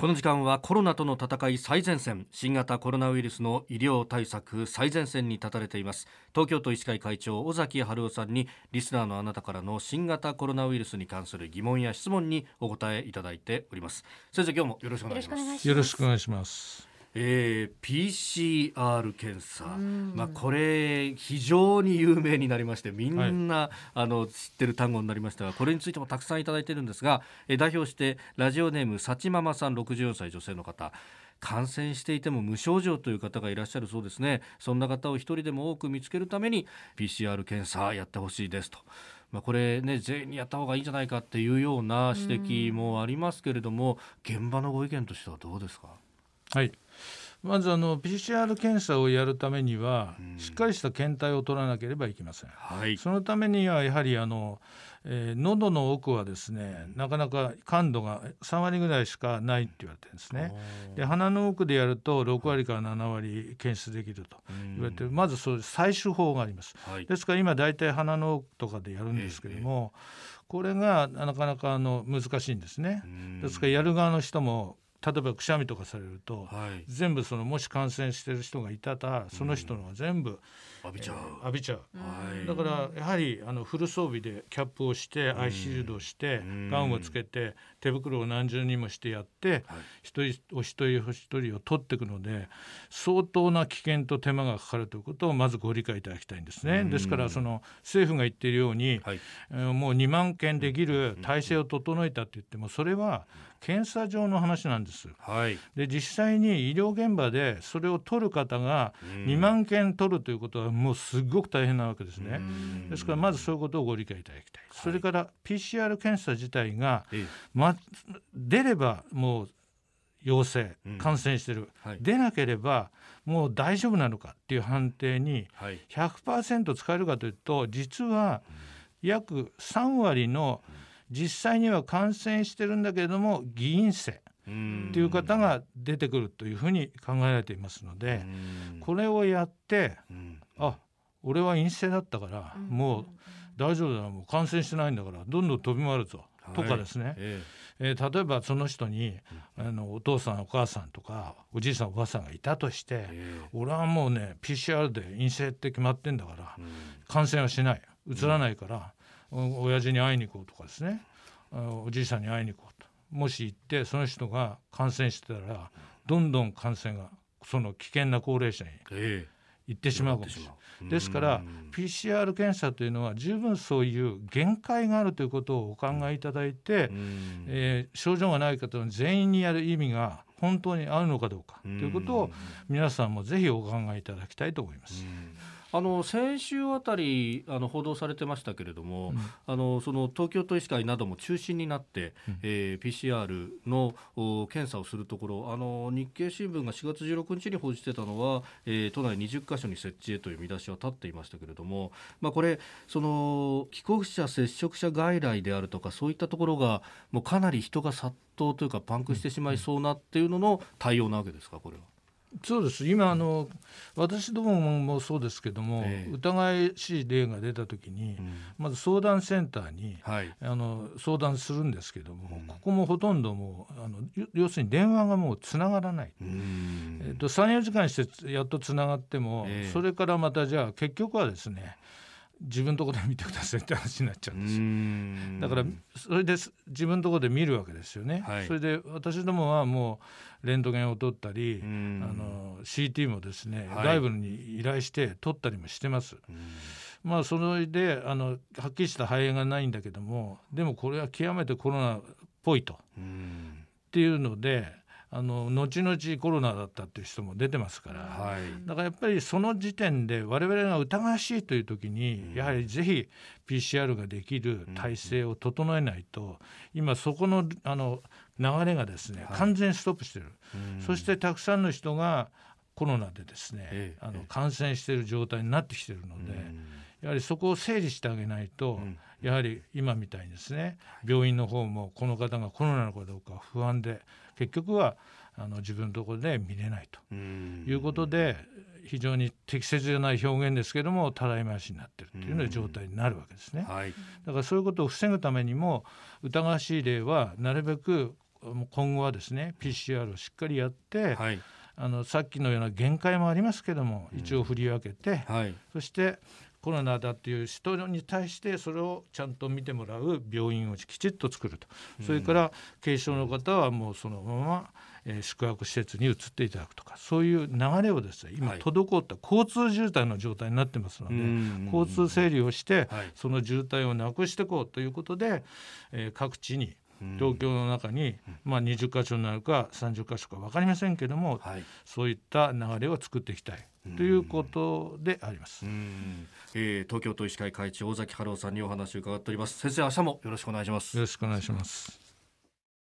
この時間はコロナとの戦い最前線新型コロナウイルスの医療対策最前線に立たれています。東京都医師会会長尾崎治夫さんにリスナーのあなたからの新型コロナウイルスに関する疑問や質問にお答えいただいております。先生今日もよろしくお願いします。よろしくお願いします。えー、PCR 検査、まあ、これ非常に有名になりましてみんな、はい、あの知ってる単語になりましたがこれについてもたくさんいただいてるんですが、えー、代表してラジオネームさちママさん64歳女性の方。感染していても無症状という方がいらっしゃるそうですね。そんな方を一人でも多く見つけるために PCR 検査やってほしいですと。まあ、これね全員にやった方がいいんじゃないかっていうような指摘もありますけれども、現場のご意見としてはどうですか？はいまずあの PCR 検査をやるためには、しっかりした検体を取らなければいけません。はい、そのためにはやはりあの、えー、喉の奥はですねなかなか感度が3割ぐらいしかないって言われてるんですね。で鼻の奥でやると6割から7割検出できると言われてる。まずそういう採取法があります。はい、ですから今大体鼻の奥とかでやるんですけども、これがなかなかあの難しいんですね。ですからやる側の人も例えばくしゃみとかされると、はい、全部そのもし感染してる人がいたらその人のは全部、浴びちゃう、えー、浴びちゃう、はい、だからやはりあのフル装備でキャップをしてアイシールドをしてガウンをつけて手袋を何重にもしてやって、はい、一人お一人お一人を取っていくので相当な危険と手間がかかるということをまずご理解いただきたいんですね。ですからその政府が言っているように、はい、えー、もう2万件できる体制を整えたって言ってもそれは検査上の話なんです。はい、で実際に医療現場でそれを取る方が2万件取るということはもうすごく大変なわけですね。ですからまずそういうことをご理解いただきたい。それから PCR 検査自体が、ま、出ればもう陽性感染してる、うんはい、出なければもう大丈夫なのかっていう判定に100%使えるかというと実は約3割の、うん実際には感染してるんだけれども偽陰性という方が出てくるというふうに考えられていますのでこれをやってあ俺は陰性だったからもう大丈夫だもう感染してないんだからどんどん飛び回るぞとかですね、はい、えー、例えばその人にあのお父さんお母さんとかおじいさんおばあさんがいたとして、えー、俺はもうね PCR で陰性って決まってんだから、感染はしない。うつらないから、親父に会いに行こうとかですね。おじいさんに会いに行こうと。もし行ってその人が感染してたらどんどん感染がその危険な高齢者に行ってしまうかもしれない。ですから PCR 検査というのは十分そういう限界があるということをお考えいただいて、えー、症状がない方の全員にやる意味が本当にあるのかどうかということを皆さんもぜひお考えいただきたいと思います。あの先週あたりあの報道されてましたけれども、うん、あのその東京都医師会なども中心になって、うん、えー、PCR の検査をするところあの日経新聞が4月16日に報じてたのは、えー、都内20カ所に設置へという見出しは立っていましたけれども、まあ、これその帰国者接触者外来であるとかそういったところがもうかなり人が殺到というかパンクしてしまいそうなっていうのの対応なわけですかこれは。そうです。今あの私どももそうですけども、えー、疑いしい例が出た時に、うん、まず相談センターに、はい、あの相談するんですけども、うん、ここもほとんどもうあの要するに電話がもうつながらない、えー、と34時間してやっとつながっても、えー、それからまたじゃあ結局はですね自分のところで見てくださいって話になっちゃうんですよ。だからそれで自分のところで見るわけですよね、はい、それで私どもはもうレントゲンを取ったりあの CT もですね、はい、外部に依頼して取ったりもしてます。まあそれであのはっきりした肺炎がないんだけどもでもこれは極めてコロナっぽいと。っていうのであの後々コロナだったっていう人も出てますから、はい、だからやっぱりその時点で我々が疑わしいという時に、うん、やはりぜひ PCR ができる体制を整えないと、うん、今そこのあの流れがですね、はい、完全にストップしてる、うん、そしてたくさんの人がコロナでですね、ええ、あの感染している状態になってきているので、やはりそこを整理してあげないと、やはり今みたいにですね病院の方もこの方がコロナのかどうか不安で結局はあの自分のところで見れないと。いうことで非常に適切じゃない表現ですけどもたらい回しになってるというような状態になるわけですね。はい、だからそういうことを防ぐためにも疑わしい例はなるべく今後はですね PCR をしっかりやって、はい、あのさっきのような限界もありますけども一応振り分けて、うんはい、そしてコロナだっていう人に対してそれをちゃんと見てもらう病院をきちっと作ると、それから軽症の方はもうそのまま、えー、宿泊施設に移っていただくとかそういう流れをですね今滞った交通渋滞の状態になってますので、交通整理をして、その渋滞をなくしていこうということで、えー、各地に東京の中に、まあ、20箇所になるか30箇所か分かりませんけども、はい、そういった流れを作っていきたい。ということであります、えー、東京都医師会会長尾崎春夫さんにお話を伺っております。先生明日もよろしくお願いします。よろしくお願いします